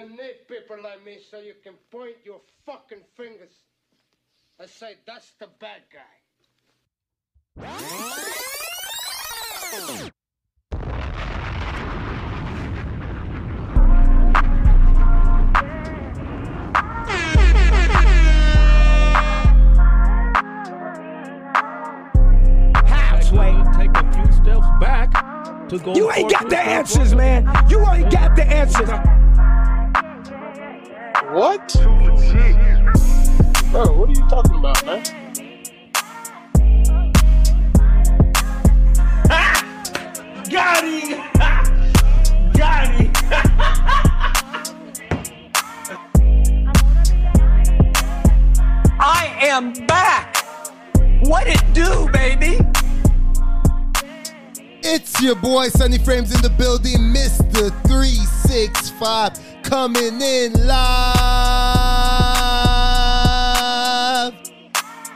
You need people like me so you can point your fucking fingers and say, that's the bad guy. halfway. Take a few steps back to go. You ain't got the with answers, man. You ain't got the answers. What? Bro, what are you talking about, man? Got him. Got him. I am back. What it do, baby? It's your boy Sonny Frames in the building, Mr. 365 coming in live.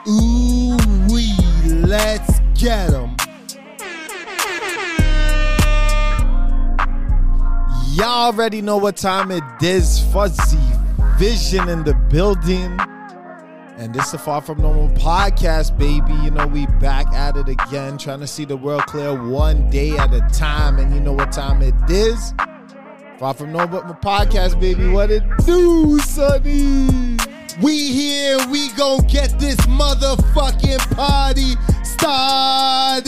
Ooh wee, let's get 'em. Y'all already know what time it is. Fuzzy Vision in the building. And this is the Far From Normal podcast, baby. You know, we back at it again, trying to see the world clear one day at a time. And you know what time it is? Far From Normal podcast, baby. What it do, sonny? We here, we gon' get this motherfucking party started.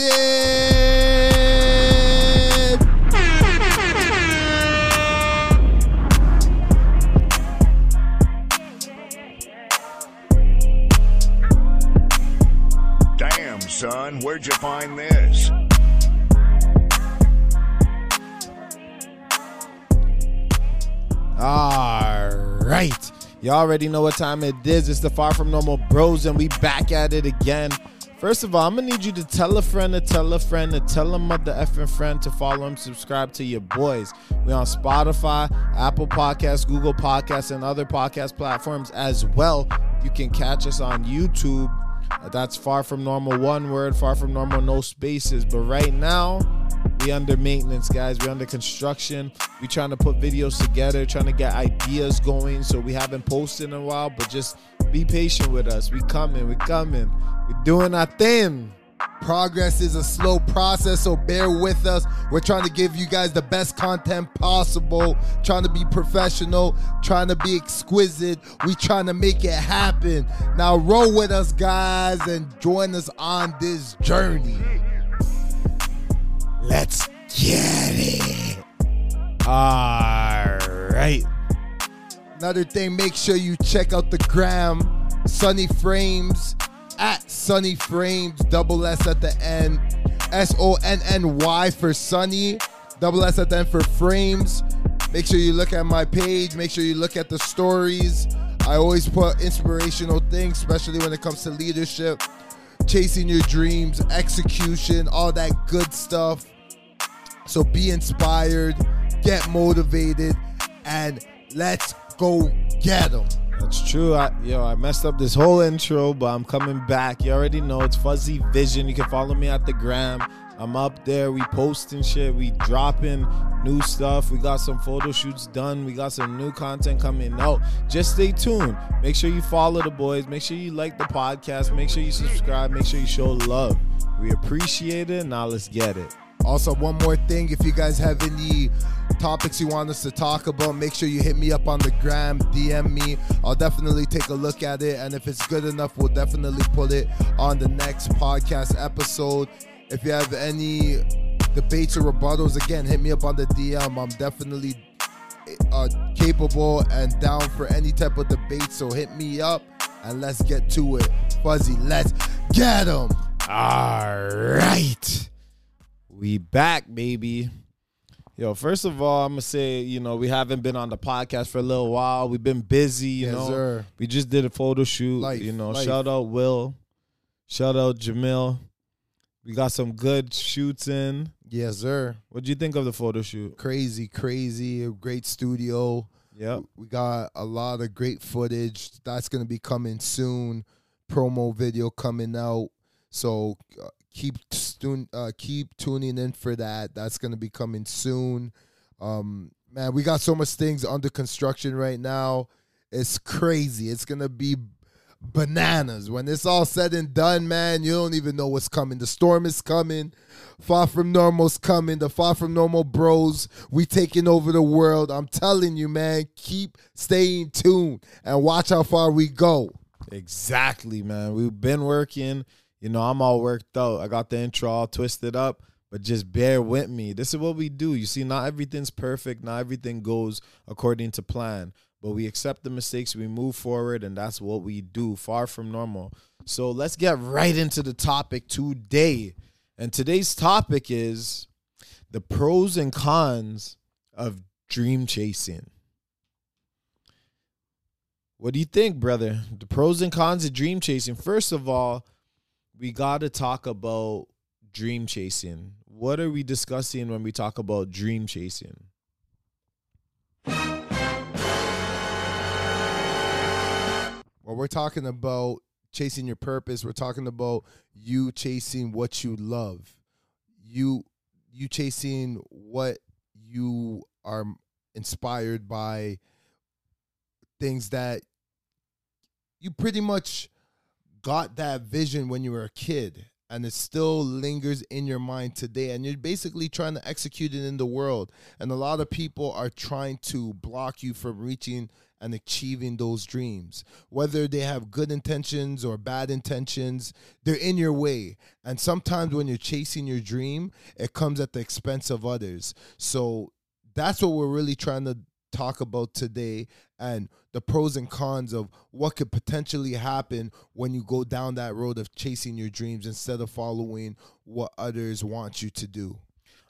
Damn, son, where'd you find this? All right. You already know what time it is. It's the Far From Normal Bros, and we back at it again. First of all, I'm gonna need you to tell a friend to tell a friend to tell a mother effing friend to follow and subscribe to your boys. We on Spotify, Apple Podcasts, Google Podcasts, and other podcast platforms as well. You can catch us on YouTube. That's far from normal, one word, far from normal, no spaces. But right now, we under maintenance, guys. We under construction. We trying to put videos together, trying to get ideas going. So we haven't posted in a while, but just be patient with us. We coming, we coming. We doing our thing. Progress is a slow process, so bear with us. We're trying to give you guys the best content possible, trying to be professional, trying to be exquisite. We trying to make it happen. Now roll with us, guys, and join us on this journey. Let's get it. All right. Another thing, make sure you check out the gram, Sonny Frames, at Sonny Frames, double S at the end, S O N N Y for Sonny, double S at the end for Frames. Make sure you look at my page, make sure you look at the stories. I always put inspirational things, especially when it comes to leadership, chasing your dreams, execution, all that good stuff. So be inspired, get motivated, and let's go get them. That's true. I, yo, I messed up this whole intro, but I'm coming back. You already know it's Fuzzy Vision. You can follow me at the gram. I'm up there. We posting shit. We dropping new stuff. We got some photo shoots done. We got some new content coming out. Just stay tuned. Make sure you follow the boys. Make sure you like the podcast. Make sure you subscribe. Make sure you show love. We appreciate it. Now let's get it. Also, one more thing. If you guys have any topics you want us to talk about, make sure you hit me up on the gram, DM me. I'll definitely take a look at it. And if it's good enough, we'll definitely put it on the next podcast episode. If you have any debates or rebuttals, again, hit me up on the DM. I'm definitely uh, capable and down for any type of debate. So hit me up and let's get to it. Fuzzy, let's get them. All right. We back, baby. Yo, first of all, I'm gonna say, you know, we haven't been on the podcast for a little while. We've been busy, you Yes, know. sir. We just did a photo shoot. Life, you know, life. shout out Will. Shout out Jamil. We got some good shoots in. Yes, sir. What do you think of the photo shoot? Crazy, crazy. A great studio. Yep. We got a lot of great footage. That's going to be coming soon. Promo video coming out. So uh, keep tune, uh, keep tuning in for that. That's to be coming soon. Um, man, we got so much things under construction right now. It's crazy. It's gonna be bananas when it's all said and done, man. You don't even know what's coming. The storm is coming. Far from normal's coming. The far from normal bros, we taking over the world. I'm telling you, man. Keep staying tuned and watch how far we go. Exactly, man. We've been working. You know, I'm all worked out. I got the intro all twisted up, but just bear with me. This is what we do. You see, not everything's perfect. Not everything goes according to plan, but we accept the mistakes, we move forward, and that's what we do. Far from normal. So let's get right into the topic today. And today's topic is the pros and cons of dream chasing. What do you think, brother? The pros and cons of dream chasing. First of all, we got to talk about dream chasing. What are we discussing when we talk about dream chasing? Well, we're talking about chasing your purpose. We're talking about you chasing what you love. You you chasing what you are inspired by things that you pretty much got that vision when you were a kid and it still lingers in your mind today and you're basically trying to execute it in the world and a lot of people are trying to block you from reaching and achieving those dreams. Whether they have good intentions or bad intentions they're in your way and sometimes when you're chasing your dream it comes at the expense of others. So that's what we're really trying to talk about today and the pros and cons of what could potentially happen when you go down that road of chasing your dreams instead of following what others want you to do.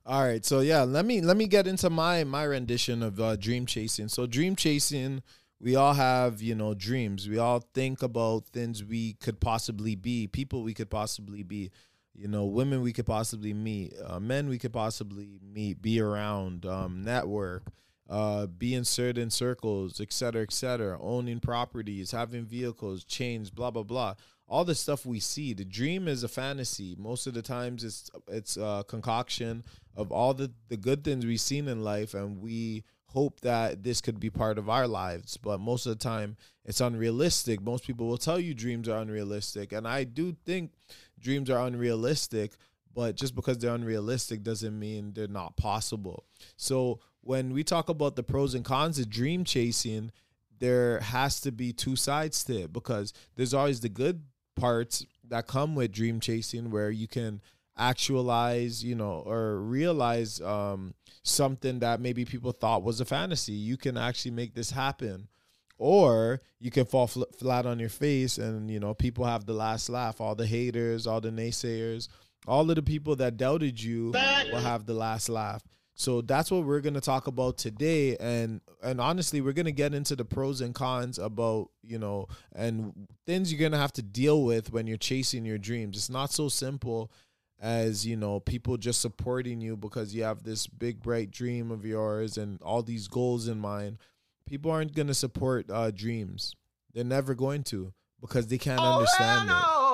All right, so yeah, let me let me get into my my rendition of uh, dream chasing. So dream chasing, we all have you know dreams. We all think about things we could possibly be, people we could possibly be, you know, women we could possibly meet, uh, men we could possibly meet, be around, um, network uh, be in certain circles, et cetera, et cetera, owning properties, having vehicles, chains, blah, blah, blah. All the stuff we see. The dream is a fantasy. Most of the times it's it's a concoction of all the, the good things we've seen in life and we hope that this could be part of our lives. But most of the time it's unrealistic. Most people will tell you dreams are unrealistic. And I do think dreams are unrealistic, but just because they're unrealistic doesn't mean they're not possible. So when we talk about the pros and cons of dream chasing, there has to be two sides to it because there's always the good parts that come with dream chasing where you can actualize, you know, or realize um, something that maybe people thought was a fantasy. You can actually make this happen. Or you can fall fl- flat on your face and, you know, people have the last laugh. All the haters, all the naysayers, all of the people that doubted you will have the last laugh. So that's what we're going to talk about today and and honestly we're going to get into the pros and cons about, you know, and things you're going to have to deal with when you're chasing your dreams. It's not so simple as, you know, people just supporting you because you have this big bright dream of yours and all these goals in mind. People aren't going to support uh, dreams. They're never going to because they can't understand it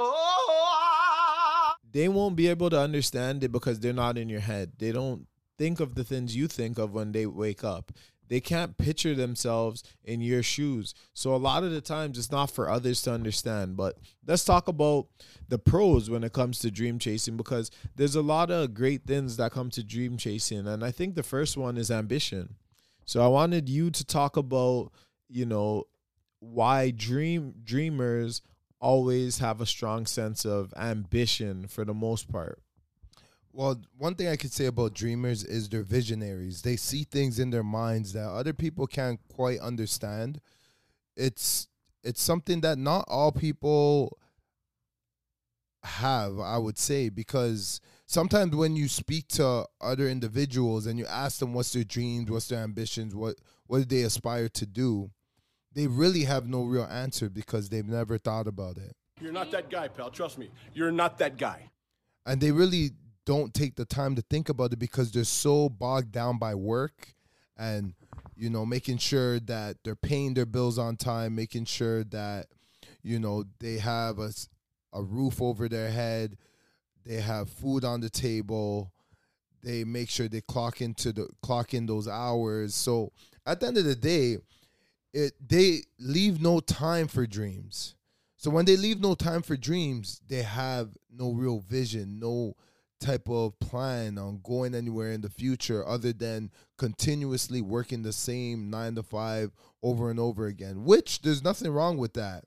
they won't be able to understand it because they're not in your head. They don't think of the things you think of when they wake up. They can't picture themselves in your shoes. So a lot of the times it's not for others to understand. But let's talk about the pros when it comes to dream chasing because there's a lot of great things that come to dream chasing. And I think the first one is ambition. So I wanted you to talk about, you know, why dream dreamers always have a strong sense of ambition for the most part. Well, one thing I could say about dreamers is they're visionaries. They see things in their minds that other people can't quite understand. It's it's something that not all people have, I would say, because sometimes when you speak to other individuals and you ask them what's their dreams, what's their ambitions, what what do they aspire to do, they really have no real answer because they've never thought about it. You're not that guy, pal. Trust me. You're not that guy. And they really don't take the time to think about it because they're so bogged down by work and you know making sure that they're paying their bills on time making sure that you know they have a, a roof over their head they have food on the table They make sure they clock into the clock in those hours. So at the end of the day, it they leave no time for dreams. So when they leave no time for dreams, they have no real vision, no type of plan on going anywhere in the future other than continuously working the same 9 to 5 over and over again, which there's nothing wrong with that.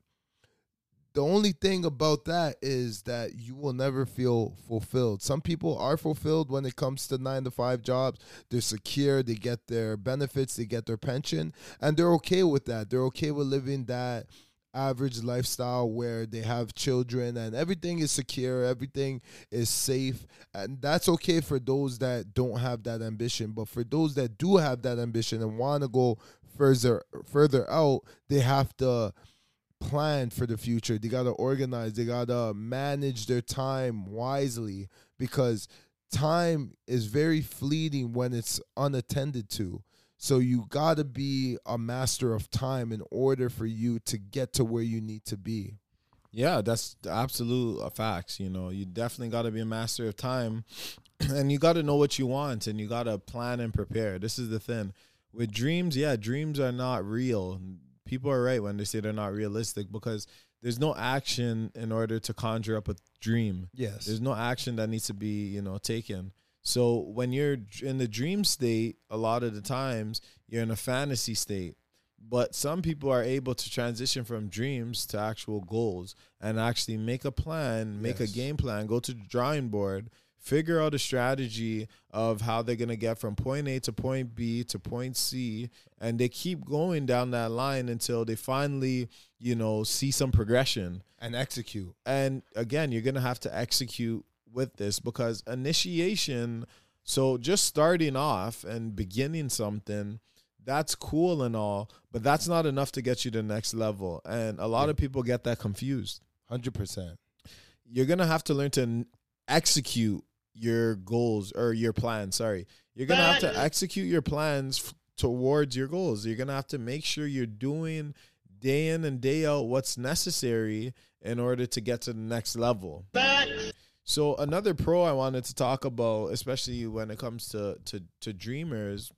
The only thing about that is that you will never feel fulfilled. Some people are fulfilled when it comes to 9 to 5 jobs. They're secure, they get their benefits, they get their pension, and they're okay with that. They're okay with living that average lifestyle where they have children and everything is secure, everything is safe. And that's okay for those that don't have that ambition. But for those that do have that ambition and want to go further further out, they have to plan for the future. They got to organize, they got to manage their time wisely because time is very fleeting when it's unattended to. So you got to be a master of time in order for you to get to where you need to be. Yeah, that's absolute uh, facts. You know, you definitely got to be a master of time, and you got to know what you want, and you got to plan and prepare. This is the thing with dreams. Yeah, dreams are not real. People are right when they say they're not realistic because there's no action in order to conjure up a dream. Yes. There's no action that needs to be you know taken. So when you're in the dream state, a lot of the times you're in a fantasy state. But some people are able to transition from dreams to actual goals and actually make a plan, make Yes. a game plan, go to the drawing board, figure out a strategy of how they're going to get from point A to point B to point C. And they keep going down that line until they finally, you know, see some progression. And execute. And again, you're going to have to execute with this because initiation, so just starting off and beginning something, that's cool and all, but that's not enough to get you to the next level. And a lot of people get that confused. 100%. You're going to have to learn to n- execute your goals or your plans. Sorry. You're going to have to execute your plans f- towards your goals. You're going to have to make sure you're doing day in and day out what's necessary in order to get to the next level. So another pro I wanted to talk about, especially when it comes to to to dreamers,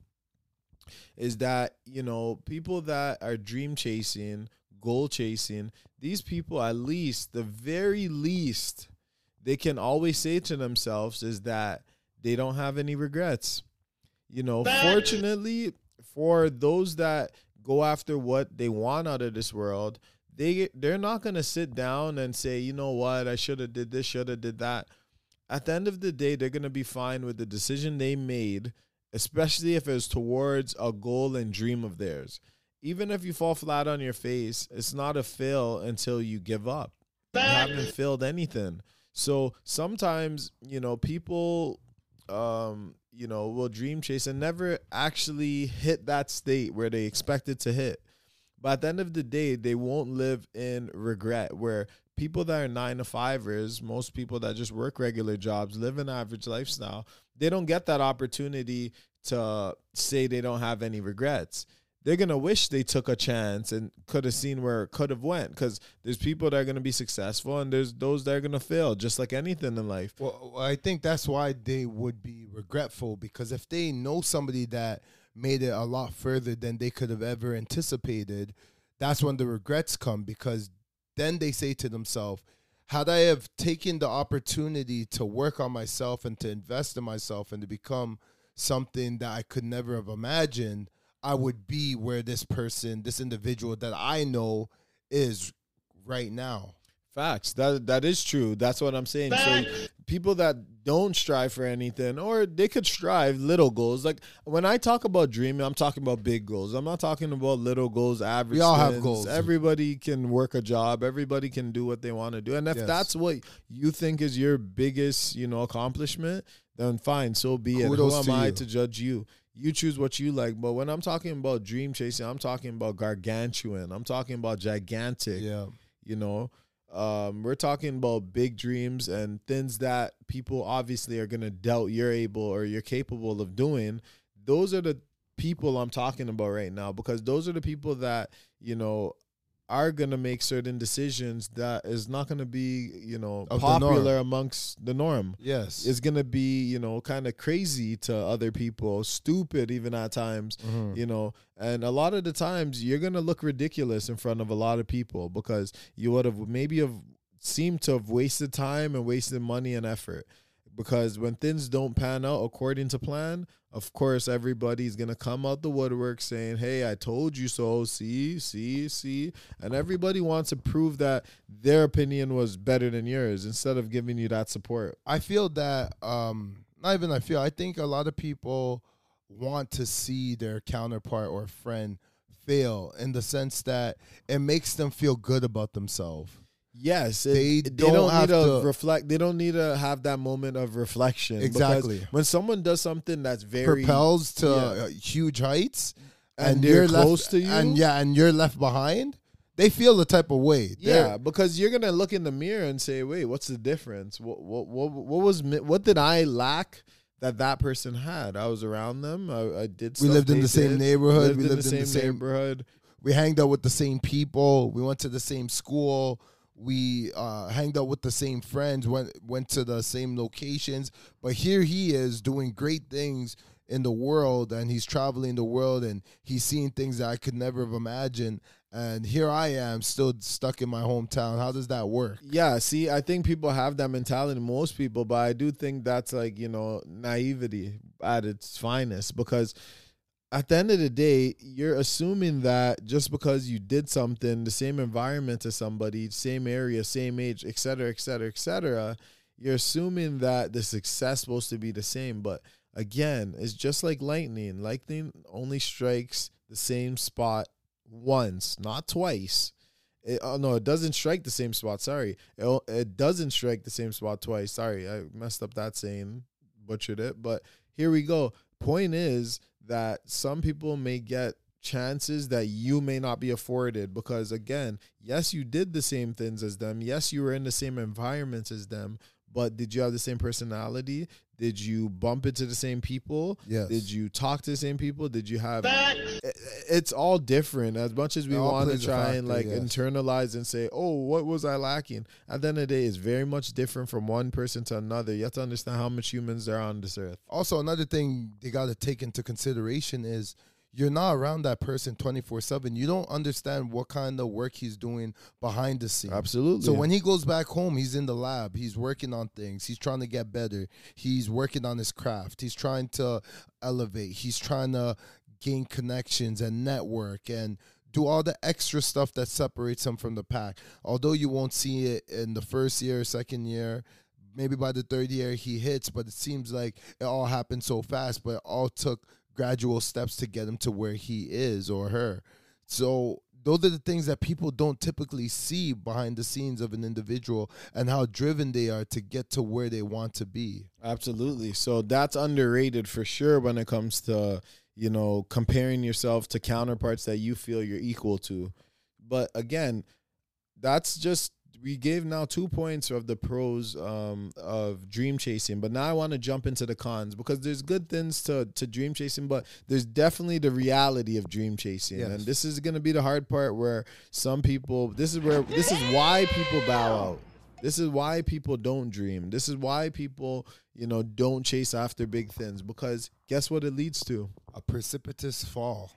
is that you know people that are dream chasing, goal chasing. These people, at least the very least, they can always say to themselves is that they don't have any regrets. You know, fortunately for those that go after what they want out of this world, they they're not gonna sit down and say, you know what, I should have did this, should have did that. At the end of the day, they're gonna be fine with the decision they made, especially if it's towards a goal and dream of theirs. Even if you fall flat on your face, it's not a fail until you give up. You haven't failed anything. So sometimes, you know, people um, you know, will dream chase and never actually hit that state where they expected to hit. But at the end of the day, they won't live in regret. Where people that are nine to fivers, most people that just work regular jobs, live an average lifestyle, they don't get that opportunity to say they don't have any regrets. They're gonna wish they took a chance and could have seen where it could have went. Because there's people that are gonna be successful and there's those that are gonna fail, just like anything in life. Well, I think that's why they would be regretful because if they know somebody that made it a lot further than they could have ever anticipated, that's when the regrets come because then they say to themselves, had I have taken the opportunity to work on myself and to invest in myself and to become something that I could never have imagined, I would be where this person, this individual that I know is right now. Facts. That that is true. That's what I'm saying. So people that don't strive for anything, or they could strive little goals. Like when I talk about dreaming, I'm talking about big goals. I'm not talking about little goals, average. We all have goals. Everybody can work a job. Everybody can do what they want to do. And if Yes. that's what you think is your biggest, you know, accomplishment, then fine. So be it. Who am to I you. to judge you? You choose what you like. But when I'm talking about dream chasing, I'm talking about gargantuan. I'm talking about gigantic Yeah. you know um, we're talking about big dreams and things that people obviously are going to doubt you're able or you're capable of doing those are the people i'm talking about right now because those are the people that you know are gonna make certain decisions that is not gonna be, you know, Of the popular amongst the norm. Yes. It's gonna be, you know, kind of crazy to other people, stupid even at times, Mhm. you know. And a lot of the times you're gonna look ridiculous in front of a lot of people because you would have maybe have seemed to have wasted time and wasted money and effort. Because when things don't pan out according to plan, of course everybody's gonna come out the woodwork saying, "Hey, I told you so." See, see, see, and everybody wants to prove that their opinion was better than yours instead of giving you that support. I feel that um not even I feel I think a lot of people want to see their counterpart or friend fail in the sense that it makes them feel good about themselves. Yes, it- They they, don't don't, have need to, reflect. They don't need to have that moment of reflection. Exactly. When someone does something that's very propels to yeah. uh, huge heights And they're you're close left, to you? and yeah and you're left behind they feel the type of way They're- Yeah, because you're gonna look in the mirror and say, "Wait, what's the difference? What what what, what was what did I lack that that person had? I was around them. I, I did. We lived in the same did. neighborhood. Lived We in lived the in the same same- neighborhood. we hanged out with the same people we went to the same school we uh hanged out with the same friends went went to the same locations but here he is doing great things in the world and he's traveling the world and he's seeing things that I could never have imagined and here I am still stuck in my hometown. How does that work? Yeah, see, I think people have that mentality, most people, but I do think that's like, you know, naivety at its finest because at the end of the day, you're assuming that just because you did something, the same environment as somebody, same area, same age, et cetera, et cetera, et cetera, you're assuming that the success supposed to be the same. But again, it's just like lightning. Lightning only strikes the same spot once, not twice. It, oh no, it doesn't strike the same spot. Sorry, it, it doesn't strike the same spot twice. Sorry, I messed up that saying, butchered it. But here we go. Point is that some people may get chances that you may not be afforded because again, yes, you did the same things as them. Yes, you were in the same environments as them. But did you have the same personality? Did you bump into the same people? Yes. Did you talk to the same people? Did you have? I- eh, eh, It's all different. As much as we It want to plays a try and like yes. internalize and say, "Oh, what was I lacking?" At the end of the day, it's very much different from one person to another. You have to understand how much humans there are on this earth. also another thing they got to take into consideration is you're not around that person 24/7 you don't understand what kind of work he's doing behind the scenes. Absolutely. so when he goes back home he's in the lab. He's working on things. He's trying to get better. He's working on his craft. He's trying to elevate. He's trying to gain connections and network and do all the extra stuff that separates him from the pack. Although you won't see it in the first year second year maybe by the third year he hits, but it seems like it all happened so fast, but it all took gradual steps to get him to where he is or her. So those are the things that people don't typically see behind the scenes of an individual and how driven they are to get to where they want to be. Absolutely. So that's underrated for sure when it comes to, you know, comparing yourself to counterparts that you feel you're equal to. But again, that's just we gave now two points of the pros um, of dream chasing, but now I want to jump into the cons because there's good things to to dream chasing, but there's definitely the reality of dream chasing, Yes. and this is going to be the hard part where some people. This is where this is why people bow out. This is why people don't dream. This is why people, you know, don't chase after big things because guess what it leads to? A precipitous fall.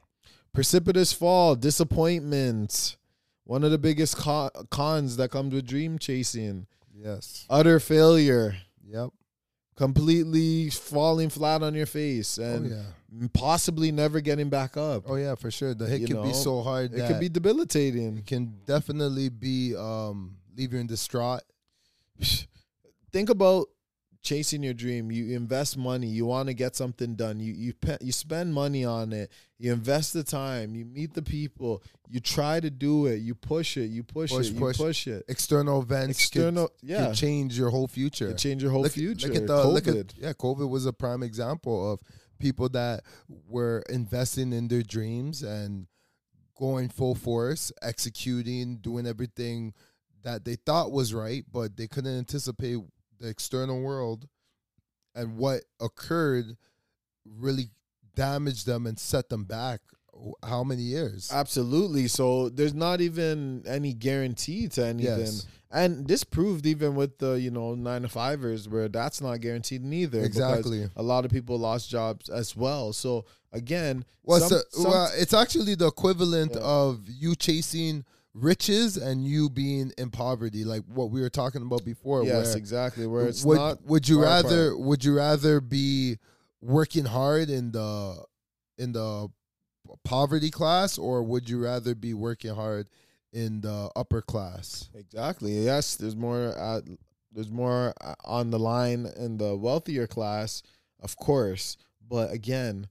Precipitous fall, disappointment. One of the biggest co- cons that comes with dream chasing, Yes. utter failure, Yep. completely falling flat on your face Oh and yeah. possibly never getting back up. Oh yeah, for sure. The hit You can be so hard it could be debilitating. it can definitely be um leave you in distraught. think about chasing your dream. You invest money. You want to get something done. You you pe- you spend money on it. You invest the time. You meet the people. You try to do it. You push it. You push, Push, it. push. You push it. External events External, could, yeah, could change your whole future. It change your whole look, future. Look at the COVID. look at yeah, COVID was a prime example of people that were investing in their dreams and going full force, executing, doing everything that they thought was right, but they couldn't anticipate the external world and what occurred really damaged them and set them back how many years? Absolutely. So there's not even any guarantee to anything. Yes. And this proved even with the, you know, nine to fivers where that's not guaranteed neither. Exactly. A lot of people lost jobs as well. So again, Well, some- it's, some- well, it's actually the equivalent Yeah. of you chasing riches and you being in poverty, like what we were talking about before. yes, where exactly. Where it's would, not would you rather apart. would you rather be working hard in the in the poverty class or would you rather be working hard in the upper class? Exactly. Yes, there's more. Uh, there's more uh, on the line in the wealthier class, of course. But again,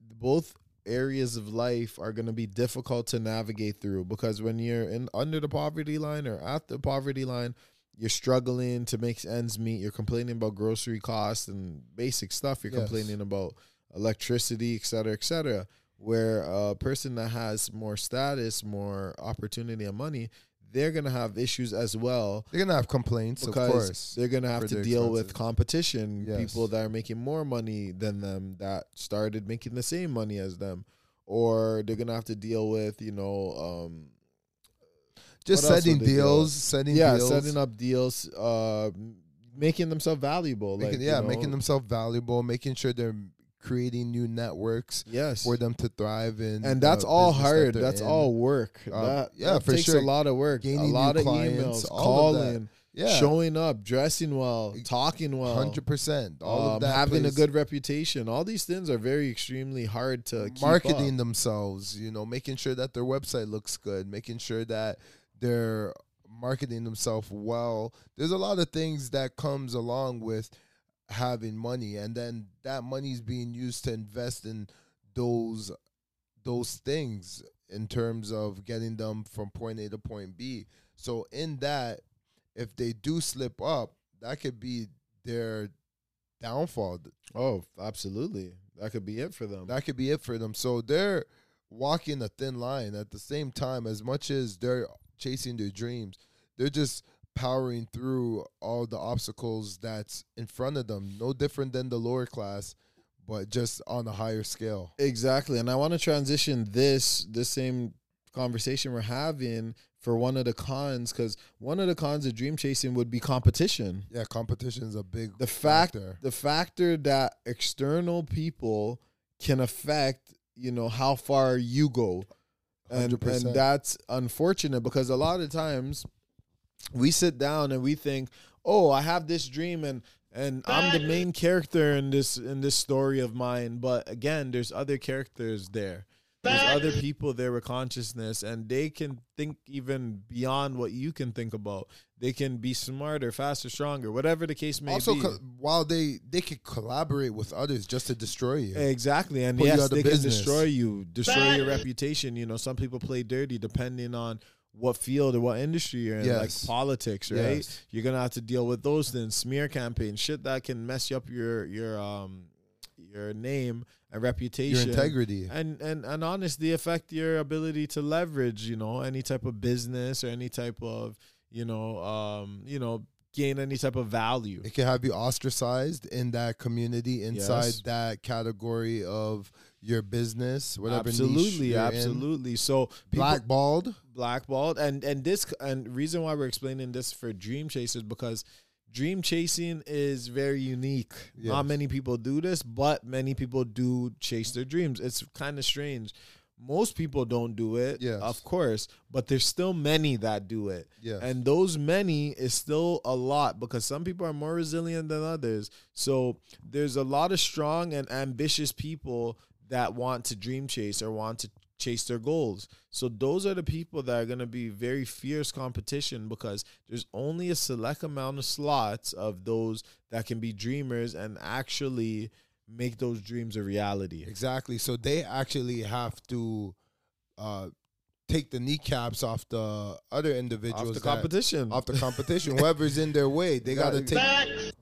both areas of life are going to be difficult to navigate through because when you're in under the poverty line or at the poverty line, you're struggling to make ends meet. You're complaining about grocery costs and basic stuff. You're Yes. complaining about electricity, et cetera, et cetera. Where a person that has more status, more opportunity, and money, they're gonna have issues as well They're gonna have complaints, because of course. they're gonna have to deal with competition. Yes. People that are making more money than them that started making the same money as them, or they're gonna have to deal with you know, um, Just setting deals, setting yeah, deals, setting up deals, uh, making themselves valuable. making, like you yeah, know, making themselves valuable, making sure they're creating new networks yes. for them to thrive in. and that's the all business that hard. That's in. all work. Uh, that, yeah, that for takes sure. a lot of work. Gaining a new lot of clients, emails, calling, Yeah, showing up, dressing well, talking well, hundred percent. All um, of that, having plays- a good reputation. All these things are very extremely hard to keep marketing themselves. You know, making sure that their website looks good, making sure that they're marketing themselves well. There's a lot of things that comes along with having money, and then that money is being used to invest in those those things in terms of getting them from point A to point B. So in that, if they do slip up, that could be their downfall. Oh, absolutely. That could be it for them. That could be it for them. So they're walking a thin line at the same time, as much as they're chasing their dreams, they're just powering through all the obstacles that's in front of them. No different than the lower class, but just on a higher scale. Exactly. And I want to transition this this same conversation we're having for one of the cons cuz one of the cons of dream chasing would be competition. Yeah, competition is a big The fact factor. the factor that external people can affect, you know, how far you go. And, 100%. and that's unfortunate because a lot of times we sit down and we think, "Oh, I have this dream and and I'm the main character in this in this story of mine." But again, there's other characters there. There's other people there with consciousness, and they can think even beyond what you can think about. They can be smarter, faster, stronger, whatever the case may also, be. co- while they they could collaborate with others just to destroy you. Exactly, and Put yes, out of they can destroy you, destroy your reputation. You know, some people play dirty depending on what field or what industry you're in, like politics, right? Yes. You're gonna have to deal with those things, smear campaigns, shit that can mess up your your um your name and reputation, Your integrity. and and and honestly affect your ability to leverage, you know, any type of business or any type of you know um you know gain any type of value. It can have you ostracized in that community inside Yes. that category of your business, whatever Absolutely, you're in. absolutely. So people- Blackballed. blackballed and and this and reason why we're explaining this for dream chasers because dream chasing is very unique not many people do this but many people do chase their dreams it's kind of strange most people don't do it Yes. of course but there's still many that do it Yes. and those many is still a lot because some people are more resilient than others so there's a lot of strong and ambitious people that want to dream chase or want to chase their goals. So those are the people that are going to be very fierce competition because there's only a select amount of slots of those that can be dreamers and actually make those dreams a reality. Exactly. So they actually have to uh, take the kneecaps off the other individuals. Off the that- competition. off the competition. Whoever's in their way, they gotta take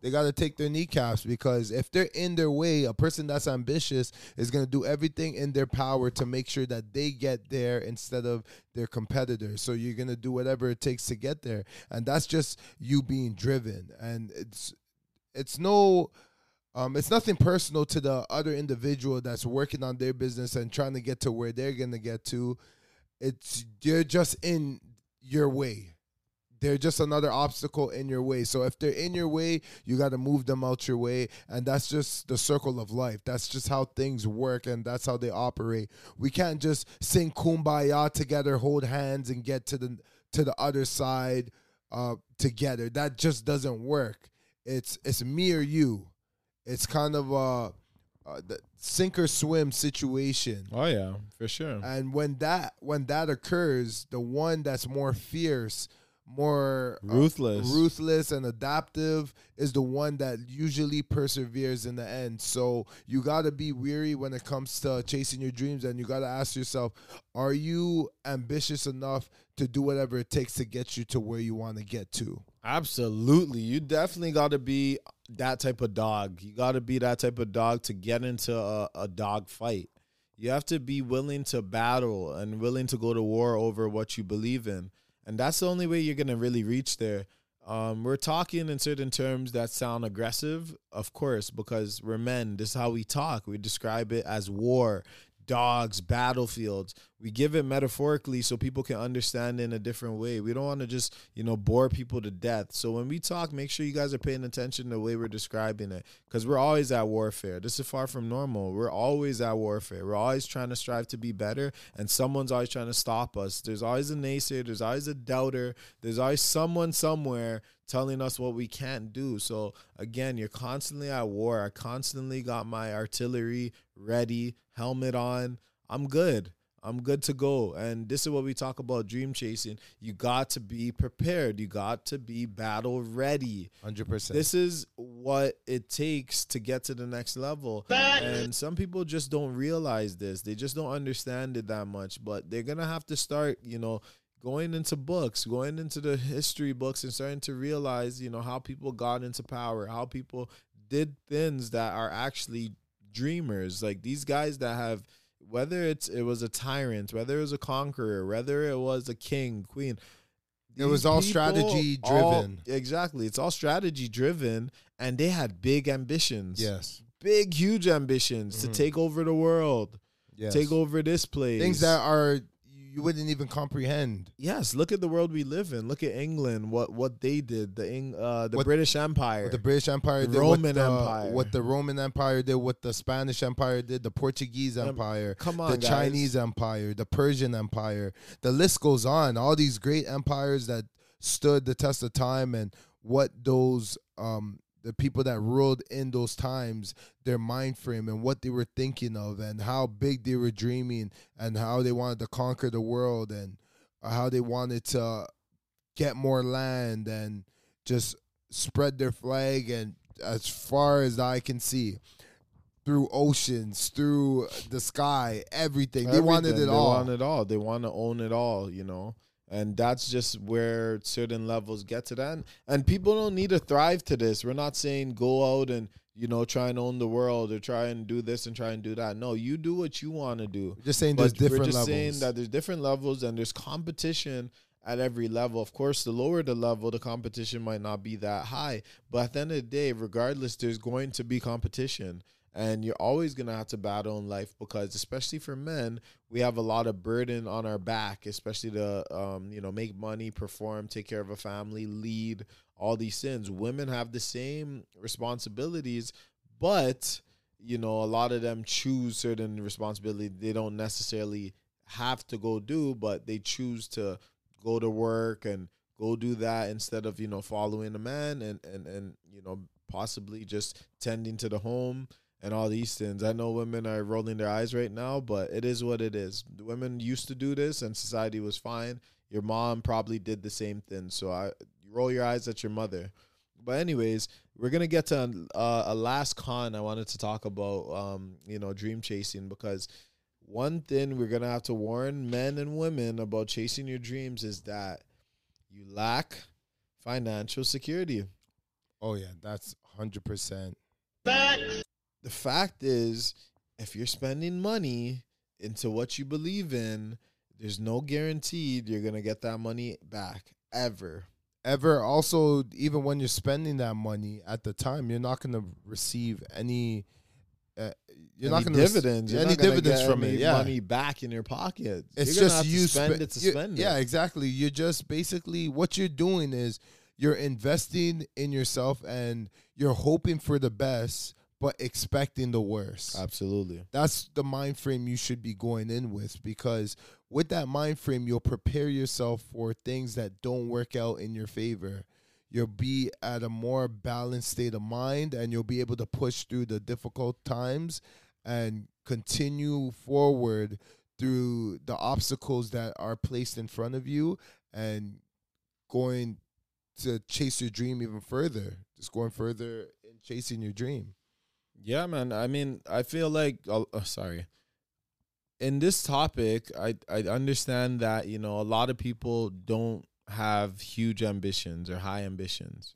they gotta take their kneecaps because if they're in their way, a person that's ambitious is gonna do everything in their power to make sure that they get there instead of their competitors. So you're gonna do whatever it takes to get there, and that's just you being driven. And it's it's no Um, it's nothing personal to the other individual that's working on their business and trying to get to where they're gonna get to. It's you're just in your way. They're just another obstacle in your way. So if they're in your way, you got to move them out your way, and that's just the circle of life. That's just how things work, and that's how they operate. We can't just sing kumbaya together, hold hands, and get to the to the other side uh, together. That just doesn't work. It's it's me or you. It's kind of a, a the sink or swim situation. Oh yeah, for sure. And when that when that occurs, the one that's more fierce, more uh, Ruthless. ruthless and adaptive is the one that usually perseveres in the end. So you got to be weary when it comes to chasing your dreams and you got to ask yourself, are you ambitious enough to do whatever it takes to get you to where you want to get to? Absolutely. You definitely got to be that type of dog. You got to be that type of dog to get into a, a dog fight. You have to be willing to battle and willing to go to war over what you believe in. And that's the only way you're going to really reach there. Um, we're talking in certain terms that sound aggressive, of course, because we're men. This is how we talk. We describe it as war, dogs, battlefields. We give it metaphorically so people can understand in a different way. We don't want to just, you know, bore people to death. So when we talk, make sure you guys are paying attention to the way we're describing it because we're always at warfare. This is far from normal. We're always at warfare. We're always trying to strive to be better, and someone's always trying to stop us. There's always a naysayer, there's always a doubter, there's always someone somewhere telling us what we can't do. So again, you're constantly at war. I constantly got my artillery ready, helmet on. I'm good. I'm good to go. And this is what we talk about dream chasing. You got to be prepared. You got to be battle ready. 100%. This is what it takes to get to the next level. And some people just don't realize this. They just don't understand it that much. But they're going to have to start, you know, going into books, going into the history books and starting to realize, you know, how people got into power, how people did things that are actually dreamers. Like these guys that have whether it's it was a tyrant, whether it was a conqueror, whether it was a king, queen. It was all strategy all- driven. exactly. It's all strategy driven and they had big ambitions. yes. Big huge ambitions to mm-hmm. take over the world. Yes. Take over this place. things that are you wouldn't even comprehend. Yes, look at the world we live in. Look at England. What what they did. The Eng, uh, the What- British Empire. The British Empire The did, Roman what the, Empire. what the Roman Empire did, what the Spanish Empire did, the Portuguese Empire, come on, the guys. Chinese Empire, the Persian Empire. The list goes on. All these great empires that stood the test of time, and what those um the people that ruled in those times, their mind frame and what they were thinking of, and how big they were dreaming, and how they wanted to conquer the world, and how they wanted to get more land and just spread their flag and as far as I can see through oceans, through the sky, everything. They wanted it all. They want it all. They want to own it all, you know. And that's just where certain levels get to that. And, and people don't need to thrive to this. We're not saying go out and, you know, try and own the world or try and do this and try and do that. No, you do what you want to do. We're just saying there's But different we're just levels. saying that there's different levels and there's competition at every level. Of course, the lower the level, the competition might not be that high. But at the end of the day, regardless, there's going to be competition. And you're always going to have to battle in life because, especially for men, we have a lot of burden on our back, especially to, um, you know, make money, perform, take care of a family, lead, all these things. Women have the same responsibilities, but you know, a lot of them choose certain responsibility they don't necessarily have to go do, but they choose to go to work and go do that instead of, you know, following a man and, and, and you know, possibly just tending to the home and all these things. I know women are rolling their eyes right now, but it is what it is. Women used to do this and society was fine. Your mom probably did the same thing. So I you roll your eyes at your mother. But anyways, we're gonna get to uh, a last con I wanted to talk about. Um, you know, dream chasing because one thing we're gonna have to warn men and women about chasing your dreams is that you lack financial security. oh yeah, that's hundred percent. The fact is, if you're spending money into what you believe in, there's no guaranteed you're gonna get that money back ever, ever also even when you're spending that money at the time, you're not going to receive any. Uh, you're any not going to dividends. You're any not gonna dividends get from any it. Yeah, money back in your pocket. it's You're just you spend spe- it to spend Yeah, it. exactly. You're just basically what you're doing is you're investing in yourself and you're hoping for the best, but expecting the worst. Absolutely. That's the mind frame you should be going in with because with that mind frame, you'll prepare yourself for things that don't work out in your favor. You'll be at a more balanced state of mind and you'll be able to push through the difficult times and continue forward through the obstacles that are placed in front of you and going to chase your dream even further. Just going further in chasing your dream. Yeah, man. I mean, I feel like uh, uh, sorry. In this topic, I I understand that, you know, a lot of people don't have huge ambitions or high ambitions.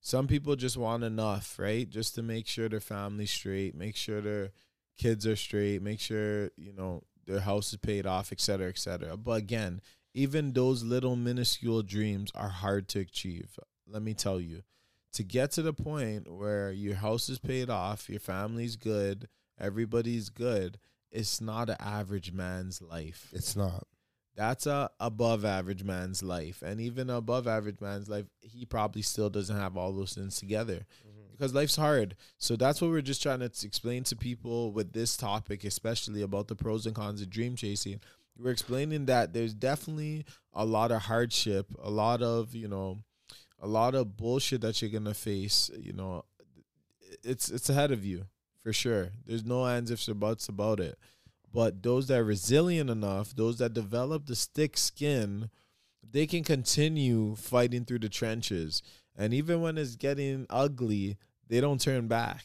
Some people just want enough, right? Just to make sure their family's straight, make sure their kids are straight, make sure, you know, their house is paid off, et cetera, et cetera. But again, even those little minuscule dreams are hard to achieve. Let me tell you to get to the point where your house is paid off, your family's good, everybody's good, it's not an average man's life. It's not. That's a above average man's life. And even above average man's life, he probably still doesn't have all those things together. Mm-hmm. Because life's hard. So that's what we're just trying to explain to people with this topic, especially about the pros and cons of dream chasing. We're explaining that there's definitely a lot of hardship, a lot of, you know, a lot of bullshit that you're gonna face. You know, it's it's ahead of you for sure. There's no ands ifs or buts about it. But those that are resilient enough, those that develop the thick skin, they can continue fighting through the trenches. And even when it's getting ugly, they don't turn back.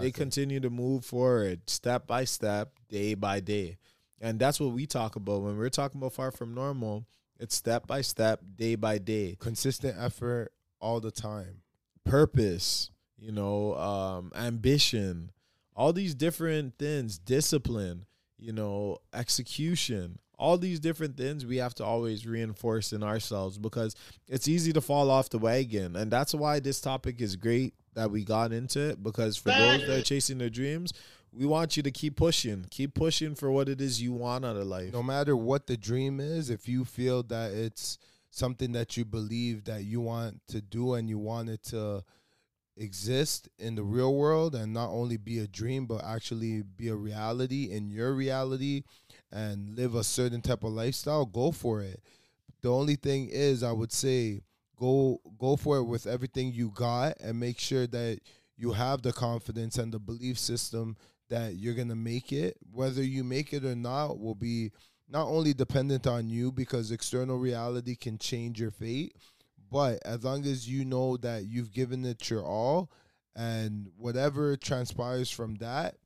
They continue to move forward step by step, day by day. And that's what we talk about when we're talking about far from normal. It's step by step, day by day. consistent effort all the time. Purpose, you know, um, ambition, all these different things, discipline, you know, execution, all these different things we have to always reinforce in ourselves because it's easy to fall off the wagon. And that's why this topic is great that we got into it because for those that are chasing their dreams, we want you to keep pushing, keep pushing for what it is you want out of life. No matter what the dream is, if you feel that it's something that you believe that you want to do and you want it to exist in the real world and not only be a dream but actually be a reality in your reality and live a certain type of lifestyle, go for it. The only thing is I would say go go for it with everything you got and make sure that you have the confidence and the belief system that you're going to make it. Whether you make it or not will be not only dependent on you because external reality can change your fate, but as long as you know that you've given it your all and whatever transpires from that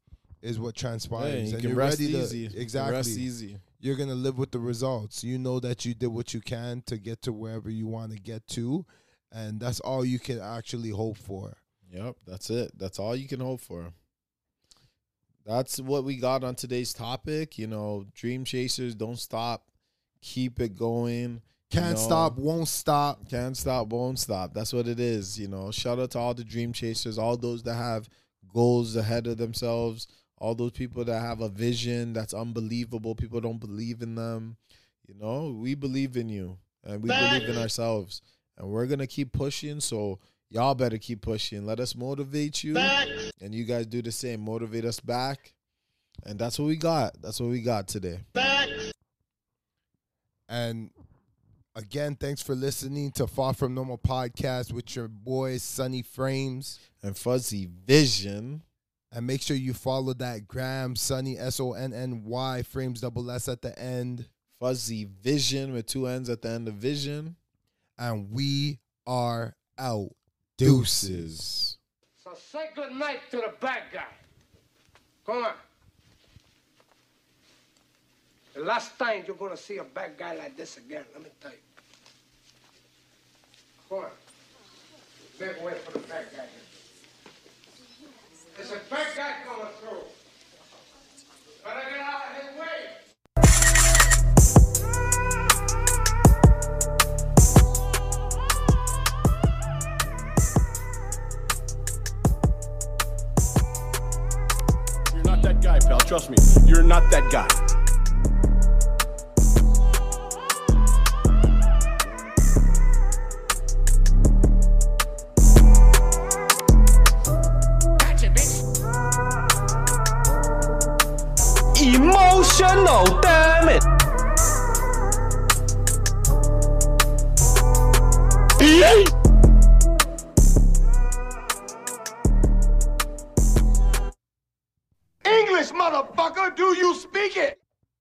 is what Yeah, transpires you and can you're rest ready easy. To can exactly easy. you're gonna live with the results. You know that you did what you can to get to wherever you want to get to, and that's all you can actually hope for. Yep, that's it. That's all you can hope for. That's what we got on today's topic. You know, dream chasers don't stop. Keep it going. Can't know, stop, won't stop. Can't stop, won't stop. That's what it is. You know, shout out to all the dream chasers, all those that have goals ahead of themselves, all those people that have a vision that's unbelievable. People don't believe in them. You know, we believe in you and we believe in ourselves. And we're going to keep pushing. So y'all better keep pushing. Let us motivate you. And you guys do the same. Motivate us back. And that's what we got. That's what we got today. And again, thanks for listening to Far From Normal podcast with your boys Sonny Frames. And Fuzzy Vision. And make sure you follow that gram Sonny S O N N Y Frames double S at the end. Fuzzy Vision with two N's at the end of Vision. And we are out. Deuces. So say good night to the bad guy. Come on. The last time you're gonna see a bad guy like this again, let me tell you. Come on. Make way for the bad guy. There's a bad guy coming through. Better get out of his way. Trust me, you're not that guy. Emotional, do you speak it?